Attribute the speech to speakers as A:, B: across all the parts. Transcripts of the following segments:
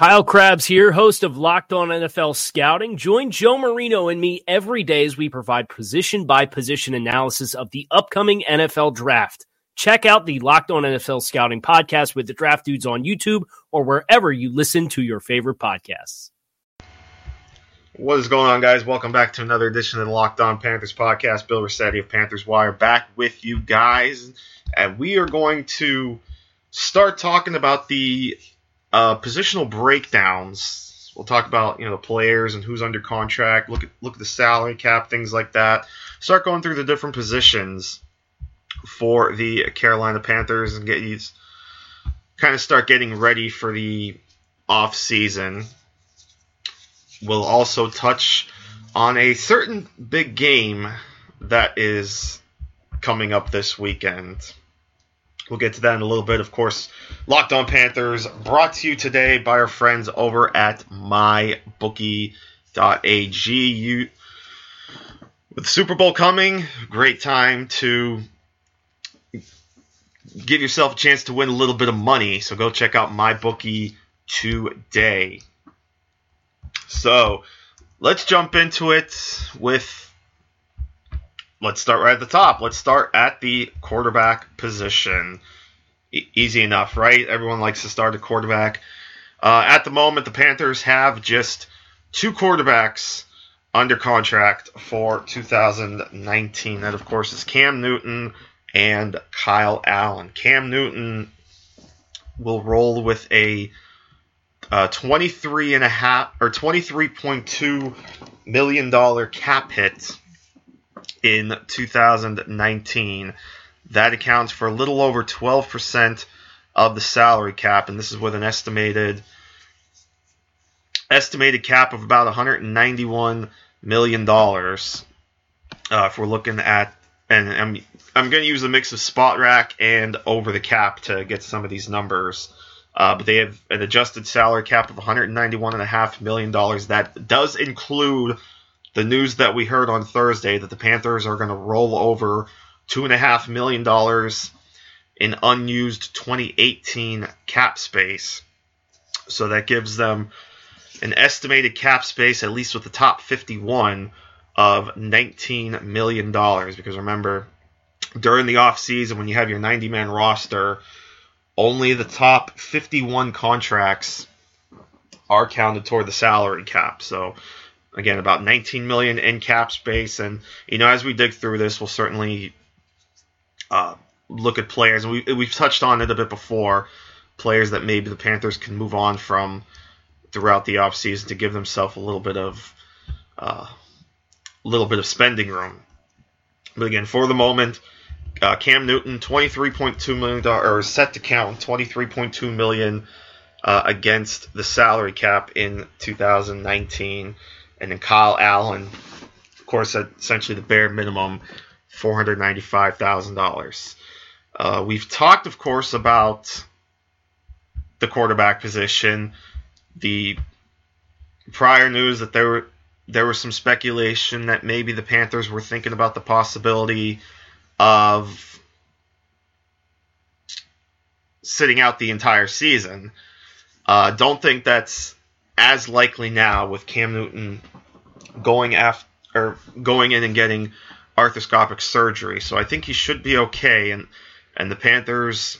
A: Kyle Crabbs here, host of Locked On NFL Scouting. Join Joe Marino and me every day as we provide position by position analysis of the upcoming NFL draft. Check out the Locked On NFL Scouting podcast with the draft dudes on YouTube or wherever you listen to your favorite podcasts.
B: What is going on, guys? Welcome back to another edition of the Locked On Panthers podcast. Bill Rossetti of Panthers Wire back with you guys. And we are going to start talking about the uh, positional breakdowns. We'll talk about you know the players and who's under contract. Look at look at the salary cap, things like that. Start going through the different positions for the Carolina Panthers and get these kind of start getting ready for the off season. We'll also touch on a certain big game that is coming up this weekend. We'll get to that in a little bit. Of course, Locked On Panthers brought to you today by our friends over at mybookie.ag. You, with Super Bowl coming, great time to give yourself a chance to win a little bit of money. So go check out MyBookie today. So let's jump into it with let's start right at the top. Let's start at the quarterback position. E- easy enough, right? Everyone likes to start a quarterback. Uh, at the moment, the Panthers have just two quarterbacks under contract for 2019. That, of course, is Cam Newton and Kyle Allen. Cam Newton will roll with a uh, 23 and a half or 23.2 million dollar cap hit in 2019. That accounts for a little over 12% of the salary cap, and this is with an estimated estimated cap of about 191 million dollars. Uh, if we're looking at, and I'm I'm going to use a mix of Spotrac and over the cap to get some of these numbers. Uh, but they have an adjusted salary cap of 191.5 million dollars. That does include the news that we heard on Thursday that the Panthers are going to roll over two and a half million dollars in unused 2018 cap space. So that gives them an estimated cap space, at least with the top 51, of 19 million dollars. Because remember, during the offseason, when you have your 90 man roster, only the top 51 contracts are counted toward the salary cap. So again about 19 million in cap space. And you know as we dig through this we'll certainly uh, look at players. And we, we've touched on it a bit before players that maybe the panthers can move on from throughout the offseason to give themselves a little bit of a uh, little bit of spending room. But again for the moment uh, cam newton 23.2 million or set to count 23.2 million uh, against the salary cap in 2019 and then Kyle Allen, of course, at essentially the bare minimum, four hundred ninety-five thousand uh, dollars. We've talked, of course, about the quarterback position. The prior news that there were there was some speculation that maybe the Panthers were thinking about the possibility of sitting out the entire season. Uh, don't think that's as likely now with Cam Newton going after or going in and getting arthroscopic surgery. So I think he should be okay. And and the Panthers,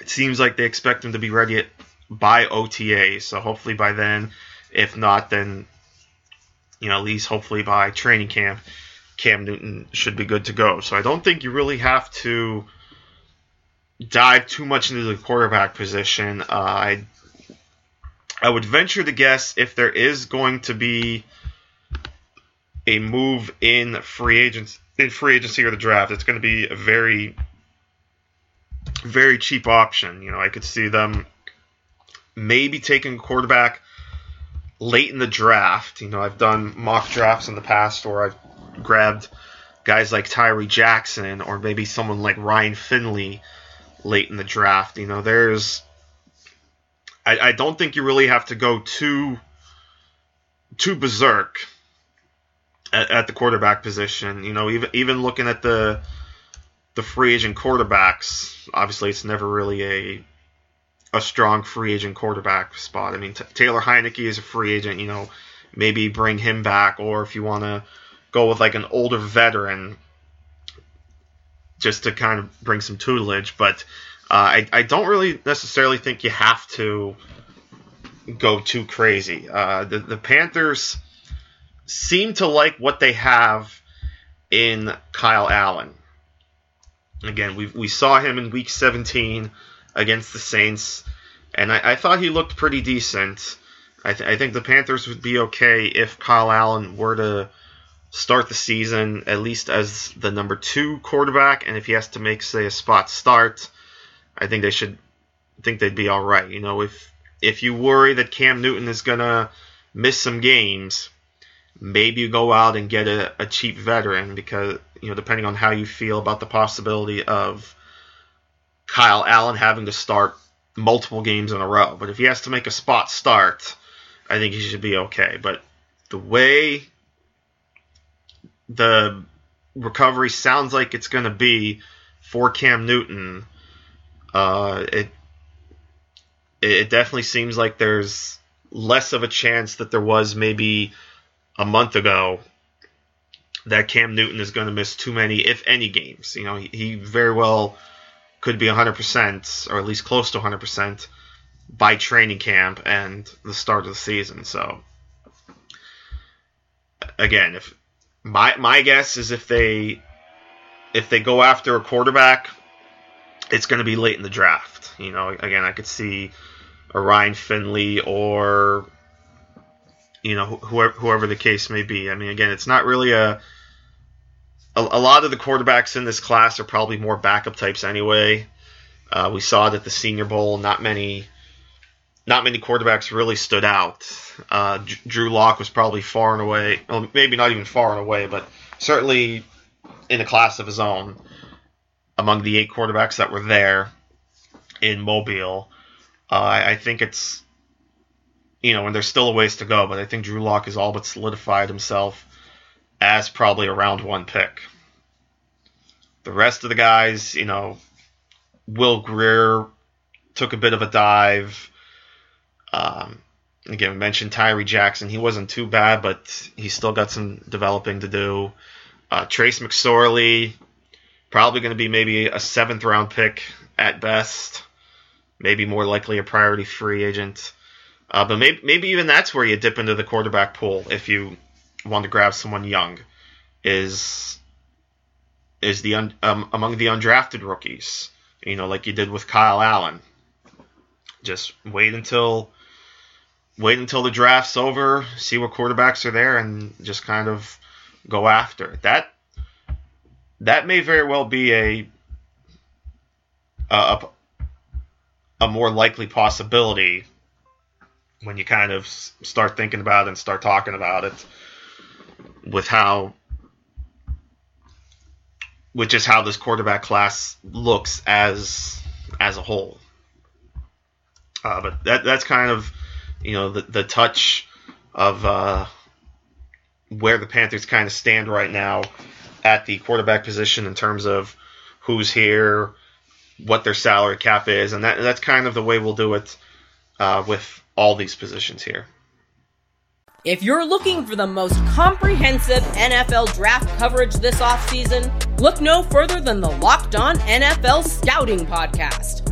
B: it seems like they expect him to be ready by OTA. So hopefully by then, if not, then you know at least hopefully by training camp, Cam Newton should be good to go. So I don't think you really have to dive too much into the quarterback position. Uh, I I would venture to guess if there is going to be a move in free agents in free agency or the draft, it's going to be a very, very cheap option. You know, I could see them maybe taking a quarterback late in the draft. You know, I've done mock drafts in the past where I've grabbed guys like Tyree Jackson or maybe someone like Ryan Finley late in the draft. You know, there's I, I don't think you really have to go too too berserk at, at the quarterback position. You know, even even looking at the the free agent quarterbacks, obviously it's never really a a strong free agent quarterback spot. I mean, t- Taylor Heinicke is a free agent. You know, maybe bring him back, or if you want to go with like an older veteran, just to kind of bring some tutelage. But I I don't really necessarily think you have to go too crazy. Uh, the the Panthers seem to like what they have in Kyle Allen. Again, we we saw him in Week 17 against the Saints, and I, I thought he looked pretty decent. I, th- I think the Panthers would be okay if Kyle Allen were to start the season at least as the number two quarterback, and if he has to make say a spot start, I think they should think they'd be all right. You know, if if you worry that Cam Newton is gonna miss some games, maybe you go out and get a, a cheap veteran because you know depending on how you feel about the possibility of Kyle Allen having to start multiple games in a row. But if he has to make a spot start, I think he should be okay. But the way the recovery sounds like it's going to be for Cam Newton, uh, it it definitely seems like there's less of a chance that there was maybe a month ago that Cam Newton is going to miss too many, if any, games. You know, he, he very well could be 100%, or at least close to 100%, by training camp and the start of the season. So, again, if my my guess is if they if they go after a quarterback, it's going to be late in the draft. You know, again, I could see a Ryan Finley or you know whoever whoever the case may be. I mean, again, it's not really a a, a lot of the quarterbacks in this class are probably more backup types anyway. Uh, we saw it at the Senior Bowl. Not many, not many quarterbacks really stood out. Uh, Drew Lock was probably far and away, well, maybe not even far and away, but certainly in a class of his own among the eight quarterbacks that were there in Mobile. Uh, I, I, think it's, you know, and there's still a ways to go, but I think Drew Lock has all but solidified himself as probably a round one pick. The rest of the guys, you know, Will Grier took a bit of a dive. Um, again, we mentioned Tyree Jackson. He wasn't too bad, but he's still got some developing to do. Uh, Trace McSorley, probably going to be maybe a seventh round pick at best, maybe more likely a priority free agent. Uh, but maybe, maybe even that's where you dip into the quarterback pool if you want to grab someone young. Is is the un, um, among the undrafted rookies, you know, like you did with Kyle Allen. Just wait until wait until the draft's over, see what quarterbacks are there, and just kind of go after. That that may very well be a a, a more likely possibility when you kind of start thinking about it and start talking about it with how which is how this quarterback class looks as as a whole. Uh, but that that's kind of you know the the touch of uh, where the Panthers kind of stand right now at the quarterback position in terms of who's here, what their salary cap is, and that that's kind of the way we'll do it uh, with all these positions here.
C: If you're looking for the most comprehensive NFL draft coverage this offseason, look no further than the Locked On NFL Scouting Podcast.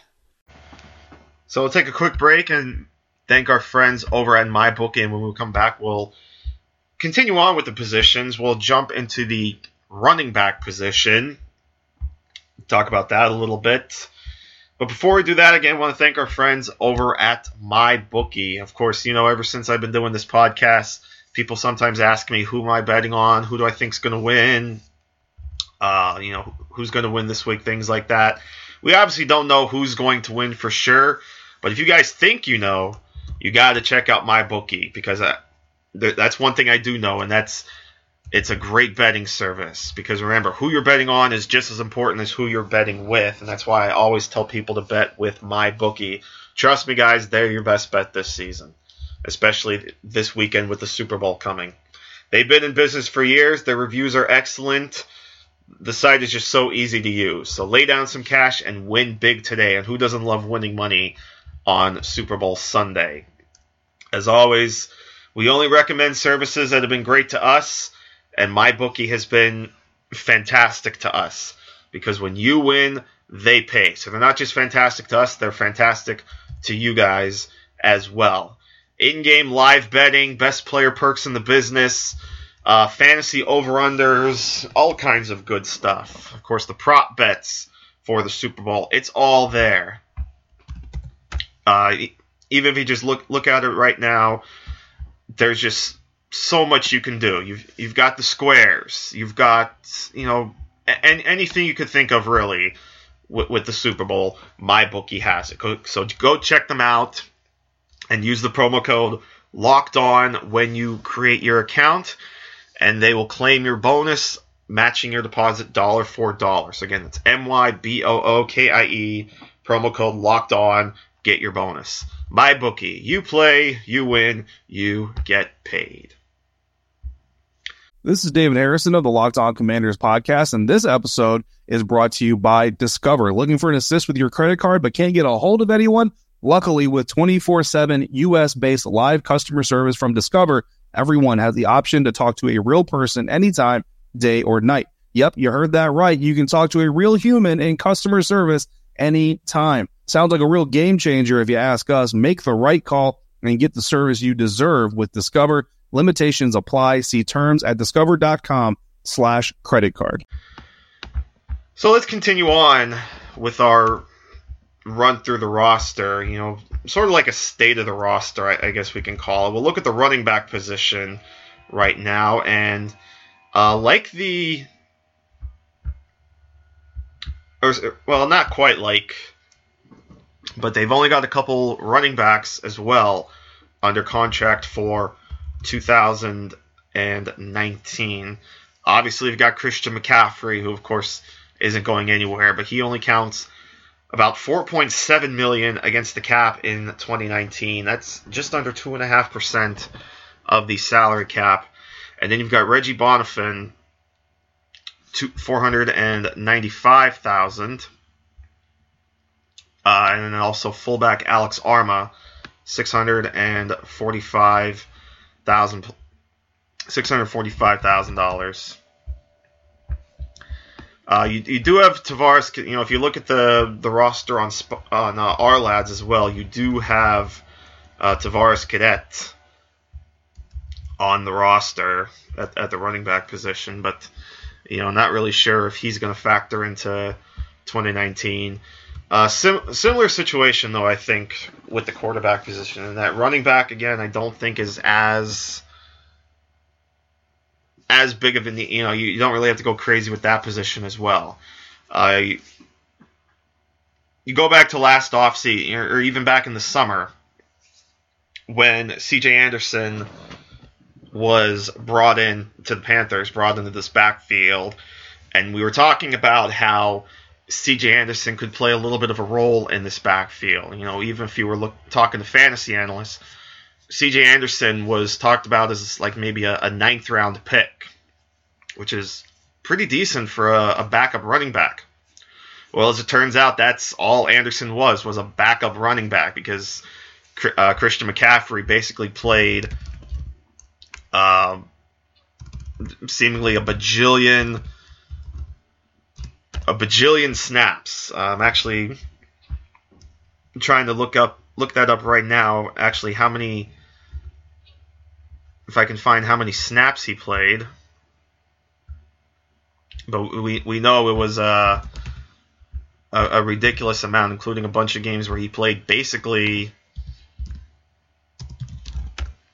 B: So we'll take a quick break and thank our friends over at MyBookie. And when we come back, we'll continue on with the positions. We'll jump into the running back position. Talk about that a little bit. But before we do that, again, I want to thank our friends over at MyBookie. Of course, you know, ever since I've been doing this podcast, people sometimes ask me who am I betting on, who do I think's going to win, uh, you know, who's going to win this week, things like that. We obviously don't know who's going to win for sure, but if you guys think you know, you got to check out my bookie because I, that's one thing I do know, and that's it's a great betting service because remember who you're betting on is just as important as who you're betting with, and that's why I always tell people to bet with my bookie. Trust me, guys, they're your best bet this season, especially this weekend with the Super Bowl coming. They've been in business for years. Their reviews are excellent. The site is just so easy to use. So lay down some cash and win big today. And who doesn't love winning money on Super Bowl Sunday? As always, we only recommend services that have been great to us, and MyBookie has been fantastic to us because when you win, they pay. So they're not just fantastic to us, they're fantastic to you guys as well. In game live betting, best player perks in the business, uh, fantasy over unders, all kinds of good stuff. Of course, the prop bets for the Super Bowl, it's all there. Uh, even if you just look look at it right now, there's just so much you can do. You've you've got the squares, you've got you know, and anything you could think of really with, with the Super Bowl. My bookie has it. So go check them out and use the promo code Locked On when you create your account, and they will claim your bonus, matching your deposit dollar for dollar. So again, that's M Y B O O K I E promo code Locked On. Get your bonus. My bookie. You play, you win, you get paid.
D: This is David Harrison of the Locked On Commanders podcast, and this episode is brought to you by Discover. Looking for an assist with your credit card but can't get a hold of anyone? Luckily, with 24 7 US based live customer service from Discover, everyone has the option to talk to a real person anytime, day or night. Yep, you heard that right. You can talk to a real human in customer service anytime. Sounds like a real game changer if you ask us. Make the right call and get the service you deserve with Discover. Limitations apply. See terms at discover.com slash credit card.
B: So let's continue on with our run through the roster. You know, sort of like a state of the roster, I, I guess we can call it. We'll look at the running back position right now, and uh, like the, or well, not quite like, but they've only got a couple running backs as well under contract for 2019. Obviously, we've got Christian McCaffrey, who of course isn't going anywhere, but he only counts about 4.7 million against the cap in 2019. That's just under two and a half percent of the salary cap. And then you've got Reggie Bonnafon, 495,000. Uh, and then also fullback Alex Armah, 645,000 $645,000. Uh, you, you do have Travaris. You know, if you look at the the roster on on uh, Ourlads as well, you do have uh, Travaris Cadet on the roster at, at the running back position, but you know, not really sure if he's going to factor into 2019. Uh, sim- similar situation though, I think, with the quarterback position, and that running back again, I don't think is as as big of an you know you, you don't really have to go crazy with that position as well. Uh, you, you go back to last offseason or, or even back in the summer when C.J. Anderson was brought in to the Panthers, brought into this backfield, and we were talking about how C.J. Anderson could play a little bit of a role in this backfield. You know, even if you were look, talking to fantasy analysts, C.J. Anderson was talked about as like maybe a, a ninth round pick, which is pretty decent for a, a, backup running back. Well, as it turns out, that's all Anderson was was a backup running back because uh, Christian McCaffrey basically played uh, seemingly a bajillion a bajillion snaps. Um, I'm actually trying to look up look that up right now. Actually, how many? If I can find how many snaps he played, but we we know it was a a, a ridiculous amount, including a bunch of games where he played basically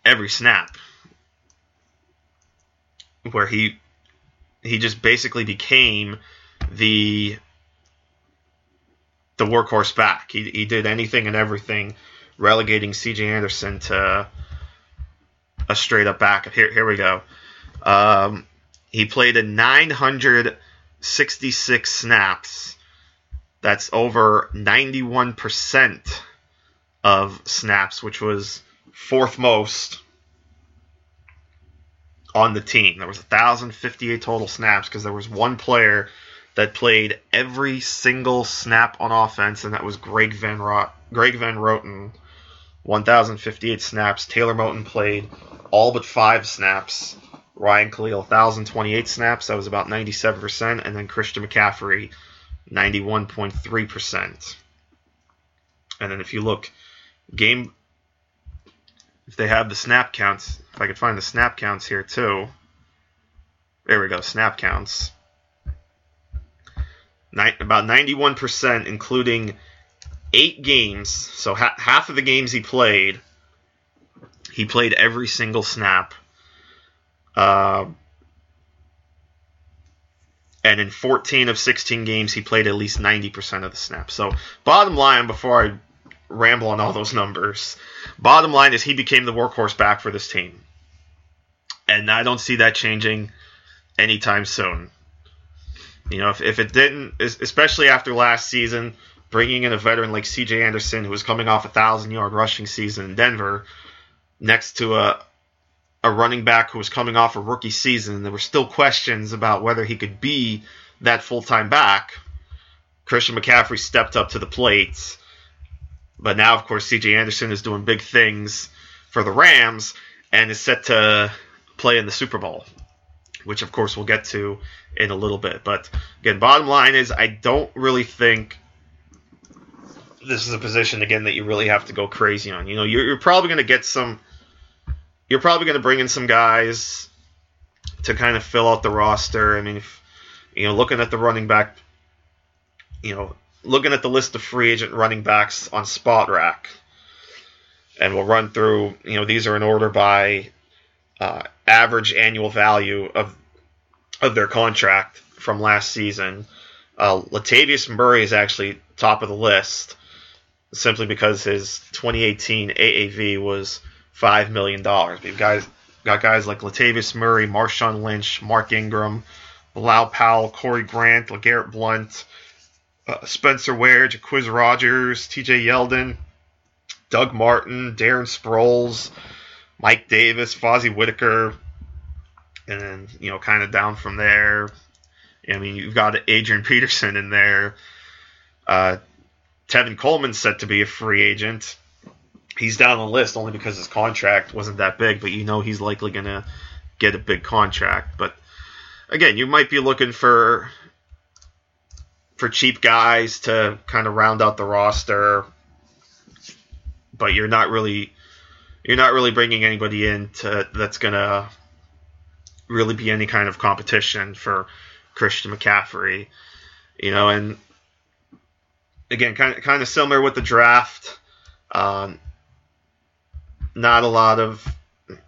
B: every snap, where he he just basically became the the workhorse back. He, he did anything and everything, relegating C.J. Anderson to a straight up back. Here here we go. Um, he played in 966 snaps. That's over 91% of snaps, which was fourth most on the team. There was 1,058 total snaps because there was one player that played every single snap on offense, and that was Greg Van Rot- Greg Van Roten. 1,058 snaps. Taylor Moton played all but five snaps. Ryan Kalil, 1,028 snaps. That was about 97%. And then Christian McCaffrey, 91.3%. And then if you look, game, if they have the snap counts, if I could find the snap counts here too. There we go, snap counts about 91%, including eight games. So ha- half of the games he played, he played every single snap. Uh, and in 14 of 16 games, he played at least 90% of the snaps. So, bottom line, before I ramble on all those numbers, bottom line is he became the workhorse back for this team. And I don't see that changing anytime soon. You know, if, if it didn't, especially after last season, bringing in a veteran like C.J. Anderson, who was coming off a thousand yard rushing season in Denver, next to a a running back who was coming off a rookie season, there were still questions about whether he could be that full time back. Christian McCaffrey stepped up to the plate, but now, of course, C.J. Anderson is doing big things for the Rams and is set to play in the Super Bowl which of course we'll get to in a little bit. But again, bottom line is I don't really think this is a position again that you really have to go crazy on. You know, you're, you're probably going to get some. You're probably going to bring in some guys to kind of fill out the roster. I mean, if, you know, looking at the running back, you know, looking at the list of free agent running backs on Spotrac, and we'll run through. You know, these are in order by uh, average annual value of of their contract from last season. Uh, Latavius Murray is actually top of the list simply because his 2018 AAV was five million dollars. We've got got guys like Latavius Murray, Marshawn Lynch, Mark Ingram, Bilal Powell, Corey Grant, LeGarrette Blunt, uh, Spencer Ware, Jacquizz Rodgers, T.J. Yeldon, Doug Martin, Darren Sproles, Mike Davis, Fozzy Whittaker, and then you know kind of down from there. I mean, you've got Adrian Peterson in there. Uh, Tevin Coleman's set to be a free agent. He's down the list only because his contract wasn't that big, but you know he's likely going to get a big contract. But again, you might be looking for for cheap guys to kind of round out the roster, but you're not really you're not really bringing anybody in to, that's going to really be any kind of competition for Christian McCaffrey. You know, and again, kind of kind of similar with the draft. Um, not a lot of,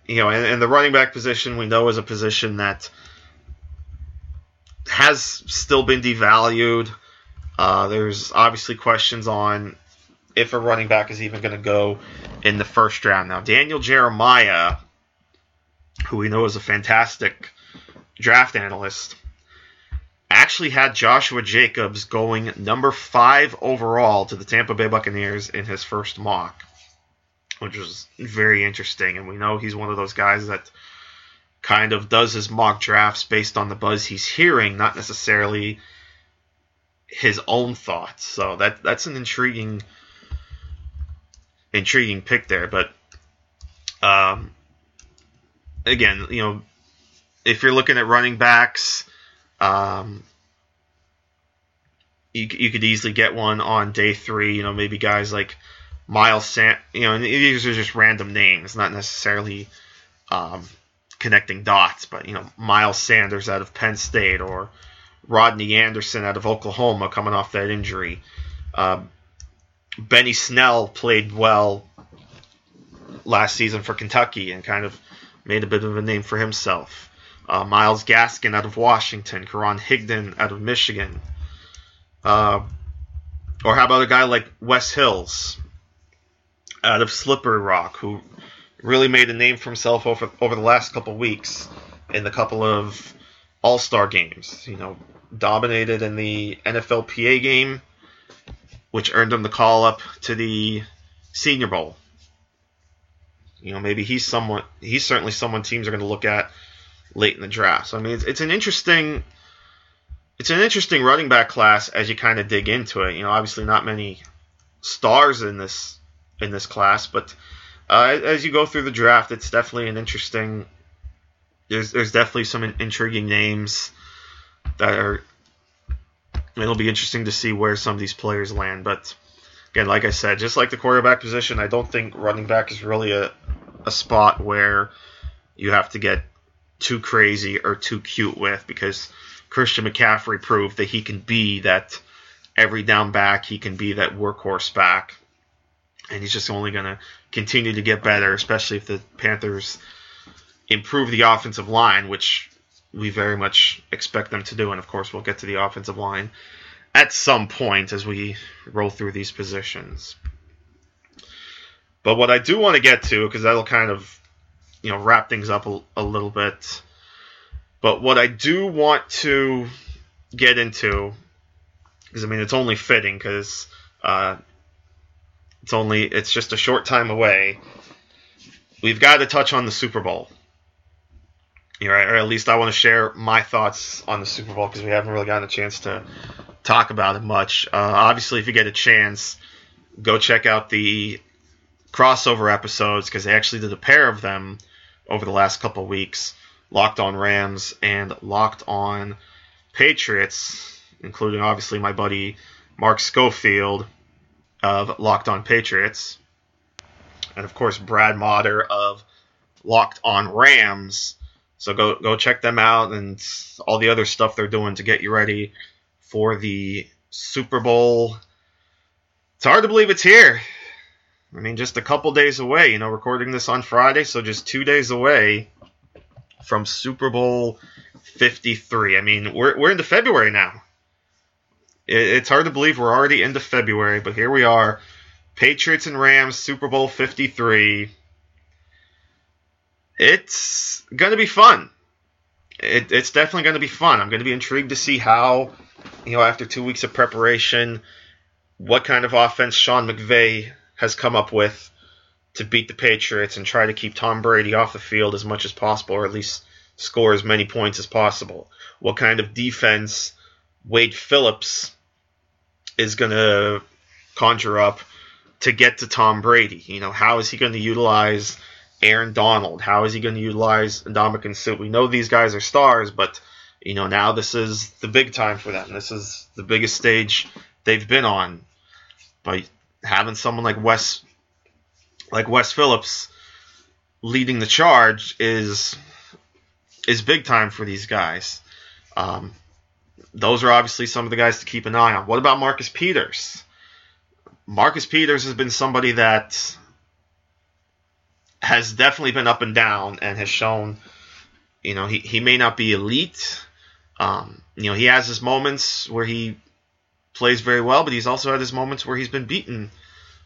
B: you know, and, and the running back position we know is a position that has still been devalued. Uh, there's obviously questions on if a running back is even going to go in the first round. Now, Daniel Jeremiah, who we know is a fantastic draft analyst, actually had Joshua Jacobs going number five overall to the Tampa Bay Buccaneers in his first mock, which was very interesting. And we know he's one of those guys that kind of does his mock drafts based on the buzz he's hearing, not necessarily his own thoughts. So that that's an intriguing intriguing pick there. But um, again, you know, if you're looking at running backs, um, you, you could easily get one on day three. You know, maybe guys like Miles Sant. You know, and these are just random names, not necessarily um, connecting dots. But you know, Miles Sanders out of Penn State or Rodney Anderson out of Oklahoma coming off that injury. Um, Benny Snell played well last season for Kentucky and kind of made a bit of a name for himself. Uh, Myles Gaskin out of Washington, Karan Higdon out of Michigan. Uh, or how about a guy like Wes Hills out of Slippery Rock, who really made a name for himself over over the last couple weeks in the couple of All Star games. You know, dominated in the NFLPA game, which earned him the call up to the Senior Bowl. You know, maybe he's someone. He's certainly someone teams are going to look at late in the draft. So I mean, it's, it's an interesting. It's an interesting running back class as you kind of dig into it. You know, obviously not many stars in this in this class, but uh, as you go through the draft, it's definitely an interesting. There's there's definitely some intriguing names that are. It'll be interesting to see where some of these players land, but again, like I said, just like the quarterback position, I don't think running back is really a a spot where you have to get too crazy or too cute with because Christian McCaffrey proved that he can be that every down back, he can be that workhorse back. And he's just only going to continue to get better, especially if the Panthers improve the offensive line, which we very much expect them to do. And of course, we'll get to the offensive line at some point as we roll through these positions. But what I do want to get to, because that'll kind of, you know, wrap things up a, a little bit. But what I do want to get into, because I mean, it's only fitting, because uh, it's only it's just a short time away. We've got to touch on the Super Bowl. You're or at least I want to share my thoughts on the Super Bowl because we haven't really gotten a chance to talk about it much. Uh, obviously, if you get a chance, go check out the crossover episodes because they actually did a pair of them over the last couple weeks Locked on Rams and Locked on Patriots, including obviously my buddy Mark Schofield of Locked on Patriots, and of course Brad Motter of Locked on Rams. So go go check them out and all the other stuff they're doing to get you ready for the Super Bowl. It's hard to believe it's here. I mean, just a couple days away. You know, recording this on Friday, so just two days away from Super Bowl 53. I mean, we're, we're into February now. It, it's hard to believe we're already into February, but here we are. Patriots and Rams, Super Bowl 53. It's going to be fun. It, it's definitely going to be fun. I'm going to be intrigued to see how, you know, after two weeks of preparation, what kind of offense Sean McVay has come up with to beat the Patriots and try to keep Tom Brady off the field as much as possible, or at least score as many points as possible. What kind of defense Wade Phillips is going to conjure up to get to Tom Brady? You know, how is he going to utilize Aaron Donald? How is he going to utilize Ndamukong Suh? We know these guys are stars, but you know now this is the big time for them. This is the biggest stage they've been on. By having someone like Wes, like Wes Phillips, leading the charge is is big time for these guys. Um, those are obviously some of the guys to keep an eye on. What about Marcus Peters? Marcus Peters has been somebody that has definitely been up and down and has shown, you know, he, he may not be elite. Um, you know, he has his moments where he plays very well, but he's also had his moments where he's been beaten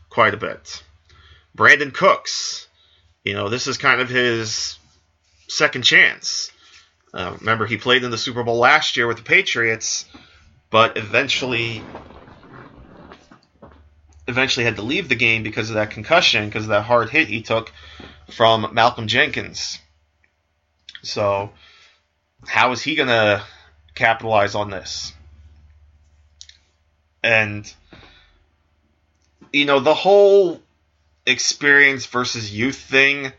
B: quite a bit. Brandin Cooks, you know, this is kind of his second chance. Uh, remember, he played in the Super Bowl last year with the Patriots, but eventually eventually had to leave the game because of that concussion, because of that hard hit he took from Malcolm Jenkins. So, how is he going to capitalize on this? And, you know, the whole experience versus youth thing,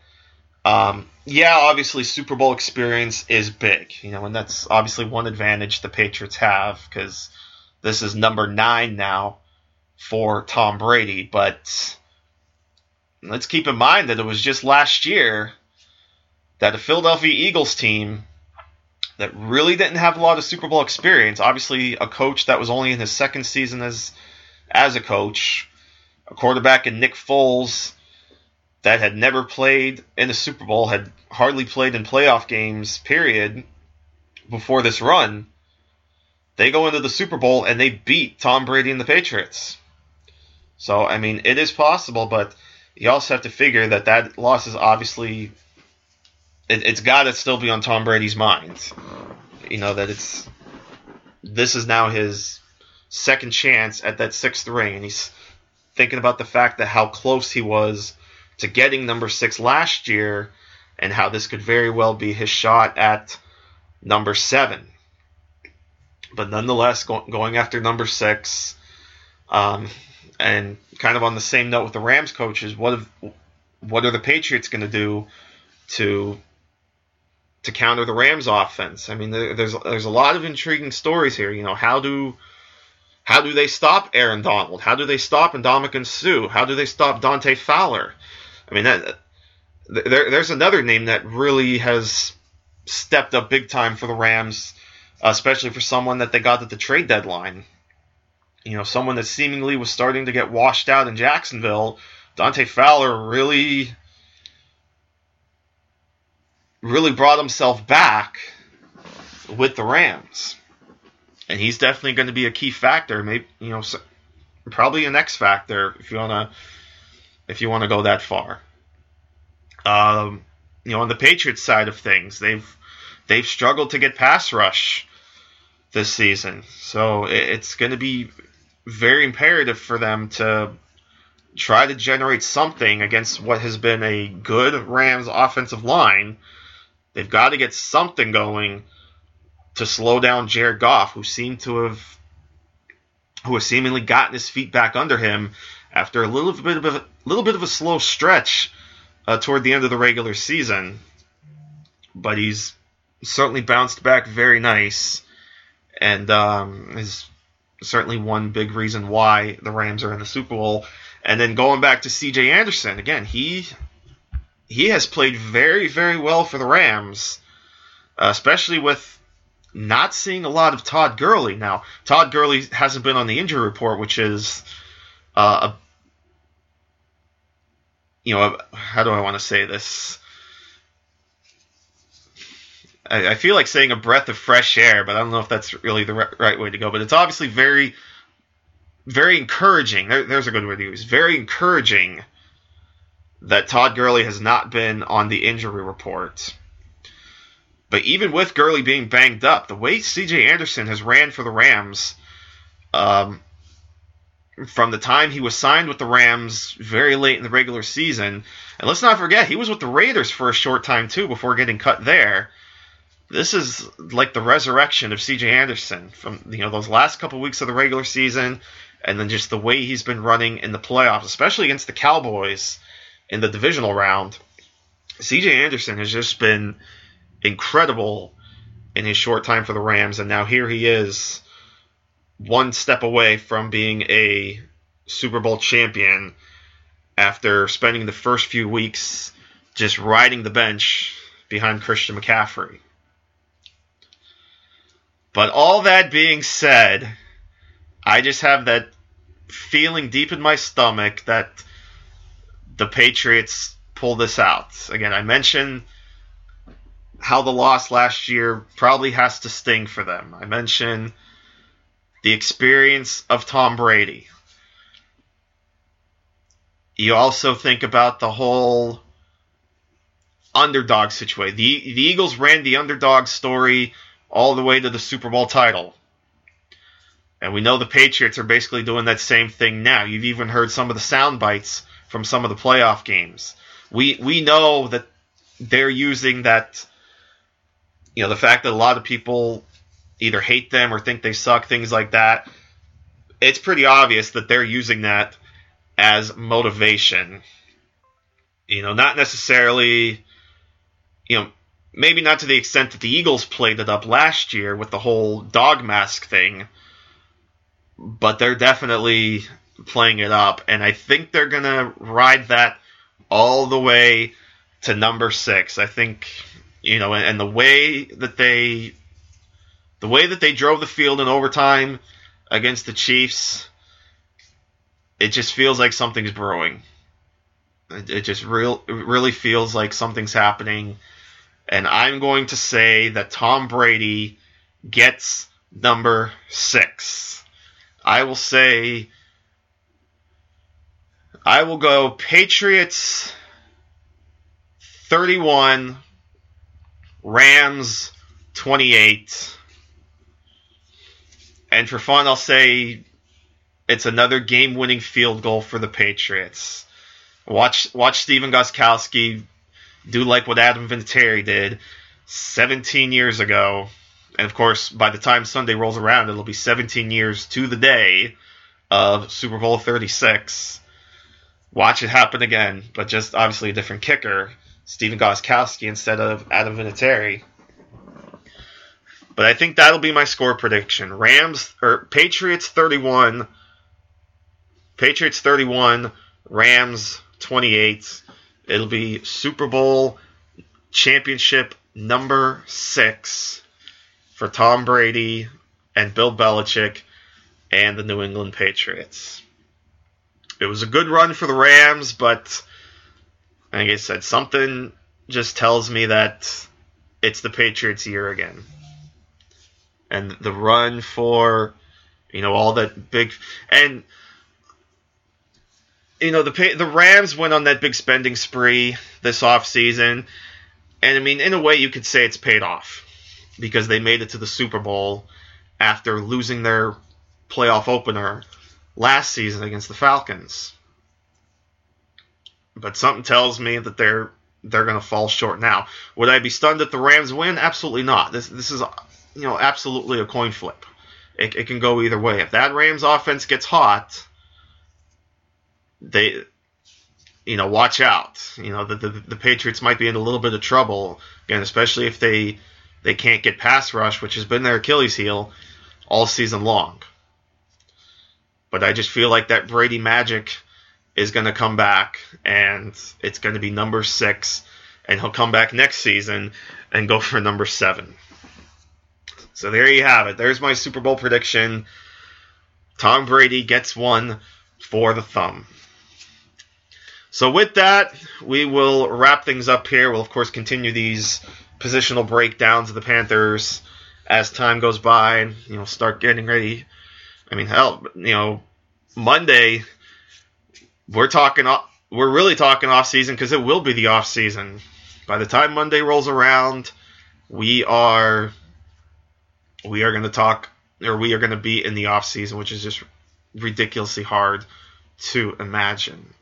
B: um, yeah, obviously Super Bowl experience is big, you know, and that's obviously one advantage the Patriots have because this is number nine now for Tom Brady. But let's keep in mind that it was just last year that the Philadelphia Eagles team that really didn't have a lot of Super Bowl experience, obviously a coach that was only in his second season as as a coach, a quarterback in Nick Foles that had never played in a Super Bowl, had hardly played in playoff games, period, before this run. They go into the Super Bowl and they beat Tom Brady and the Patriots. So, I mean, it is possible, but you also have to figure that that loss is obviously it, has got to still be on Tom Brady's mind. You know that it's this is now his second chance at that sixth ring, and he's thinking about the fact that how close he was to getting number six last year, and how this could very well be his shot at number seven. But nonetheless, go, going after number six, um, and kind of on the same note with the Rams coaches, what have, what are the Patriots going to do to to counter the Rams offense? I mean, there's there's a lot of intriguing stories here. You know, how do how do they stop Aaron Donald? How do they stop Ndamukong Suh? How do they stop Dante Fowler? I mean, that, there, there's another name that really has stepped up big time for the Rams, especially for someone that they got at the trade deadline. You know, someone that seemingly was starting to get washed out in Jacksonville. Dante Fowler really, really brought himself back with the Rams, and he's definitely going to be a key factor. Maybe you know, probably an X factor if you wanna if you want to go that far. Um, you know, on the Patriots side of things, they've they've struggled to get pass rush this season, so it's going to be very imperative for them to try to generate something against what has been a good Rams offensive line. They've got to get something going to slow down Jared Goff, who seemed to have who has seemingly gotten his feet back under him after a little bit of a little bit of a slow stretch uh, toward the end of the regular season. But he's certainly bounced back very nice, and um, is certainly one big reason why the Rams are in the Super Bowl. And then going back to C.J. Anderson again, he he has played very very well for the Rams, especially with not seeing a lot of Todd Gurley. Now Todd Gurley hasn't been on the injury report, which is uh, a you know, how do I want to say this? I, I, feel like saying a breath of fresh air, but I don't know if that's really the right, right way to go. But it's obviously very, very encouraging. There, there's a good word to use. Very encouraging that Todd Gurley has not been on the injury report. But even with Gurley being banged up, the way C.J. Anderson has ran for the Rams, um, from the time he was signed with the Rams very late in the regular season. And let's not forget, he was with the Raiders for a short time too before getting cut there. This is like the resurrection of CJ Anderson from you know those last couple weeks of the regular season and then just the way he's been running in the playoffs, especially against the Cowboys in the divisional round. CJ Anderson has just been incredible in his short time for the Rams and now here he is one step away from being a Super Bowl champion after spending the first few weeks just riding the bench behind Christian McCaffrey. But all that being said, I just have that feeling deep in my stomach that the Patriots pull this out. Again, I mentioned how the loss last year probably has to sting for them. I mentioned the experience of Tom Brady. You also think about the whole underdog situation. The, the Eagles ran the underdog story all the way to the Super Bowl title. And we know the Patriots are basically doing that same thing now. You've even heard some of the sound bites from some of the playoff games. We we know that they're using that you know the fact that a lot of people either hate them or think they suck, things like that. It's pretty obvious that they're using that as motivation. You know, not necessarily, you know, maybe not to the extent that the Eagles played it up last year with the whole dog mask thing. but they're definitely playing it up, and I think they're gonna ride that all the way to number six. I think you know, and, and the way that they the way that they drove the field in overtime against the Chiefs, it just feels like something's brewing. It, just real it really feels like something's happening, and I'm going to say that Tom Brady gets number six. I will say. I will go Patriots 31, Rams 28. And for fun, I'll say it's another game-winning field goal for the Patriots. Watch watch Stephen Gostkowski do like what Adam Vinatieri did 17 years ago. And of course, by the time Sunday rolls around, it'll be 17 years to the day of Super Bowl 36. Watch it happen again, but just obviously a different kicker. Stephen Gostkowski instead of Adam Vinatieri. But I think that'll be my score prediction. Rams or Patriots 31, Patriots 31, Rams 28. It'll be Super Bowl championship number 6 for Tom Brady and Bill Belichick and the New England Patriots. It was a good run for the Rams, but like I said, something just tells me that it's the Patriots' year again. And the run for, you know, all that big and you know the the Rams went on that big spending spree this offseason. and I mean in a way you could say it's paid off because they made it to the Super Bowl after losing their playoff opener last season against the Falcons but something tells me that they're they're going to fall short now. Would I be stunned if the Rams win? Absolutely not. This this is you know absolutely a coin flip. It, it can go either way. If that Rams offense gets hot, they you know watch out. You know the, the the Patriots might be in a little bit of trouble again, especially if they they can't get pass rush, which has been their Achilles heel all season long. But I just feel like that Brady magic is going to come back, and it's going to be number six, and he'll come back next season and go for number seven. So there you have it. There's my Super Bowl prediction. Tom Brady gets one for the thumb. So with that, we will wrap things up here. We'll of course continue these positional breakdowns of the Panthers as time goes by and you know start getting ready. I mean, hell, you know, Monday we're talking off. we're really talking off season because it will be the off season. By the time Monday rolls around, we are we are going to talk or we are going to be in the off season, which is just ridiculously hard to imagine.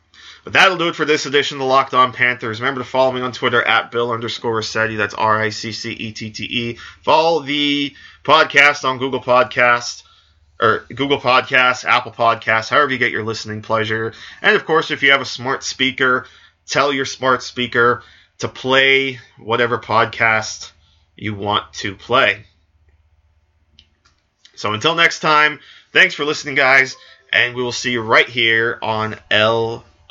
B: But that'll do it for this edition of the Locked On Panthers. Remember to follow me on Twitter at Bill underscore Riccette. That's R I C C E T T E. Follow the podcast on Google Podcast or Google Podcasts, Apple Podcasts, however you get your listening pleasure. And of course, if you have a smart speaker, tell your smart speaker to play whatever podcast you want to play. So until next time, thanks for listening, guys, and we will see you right here on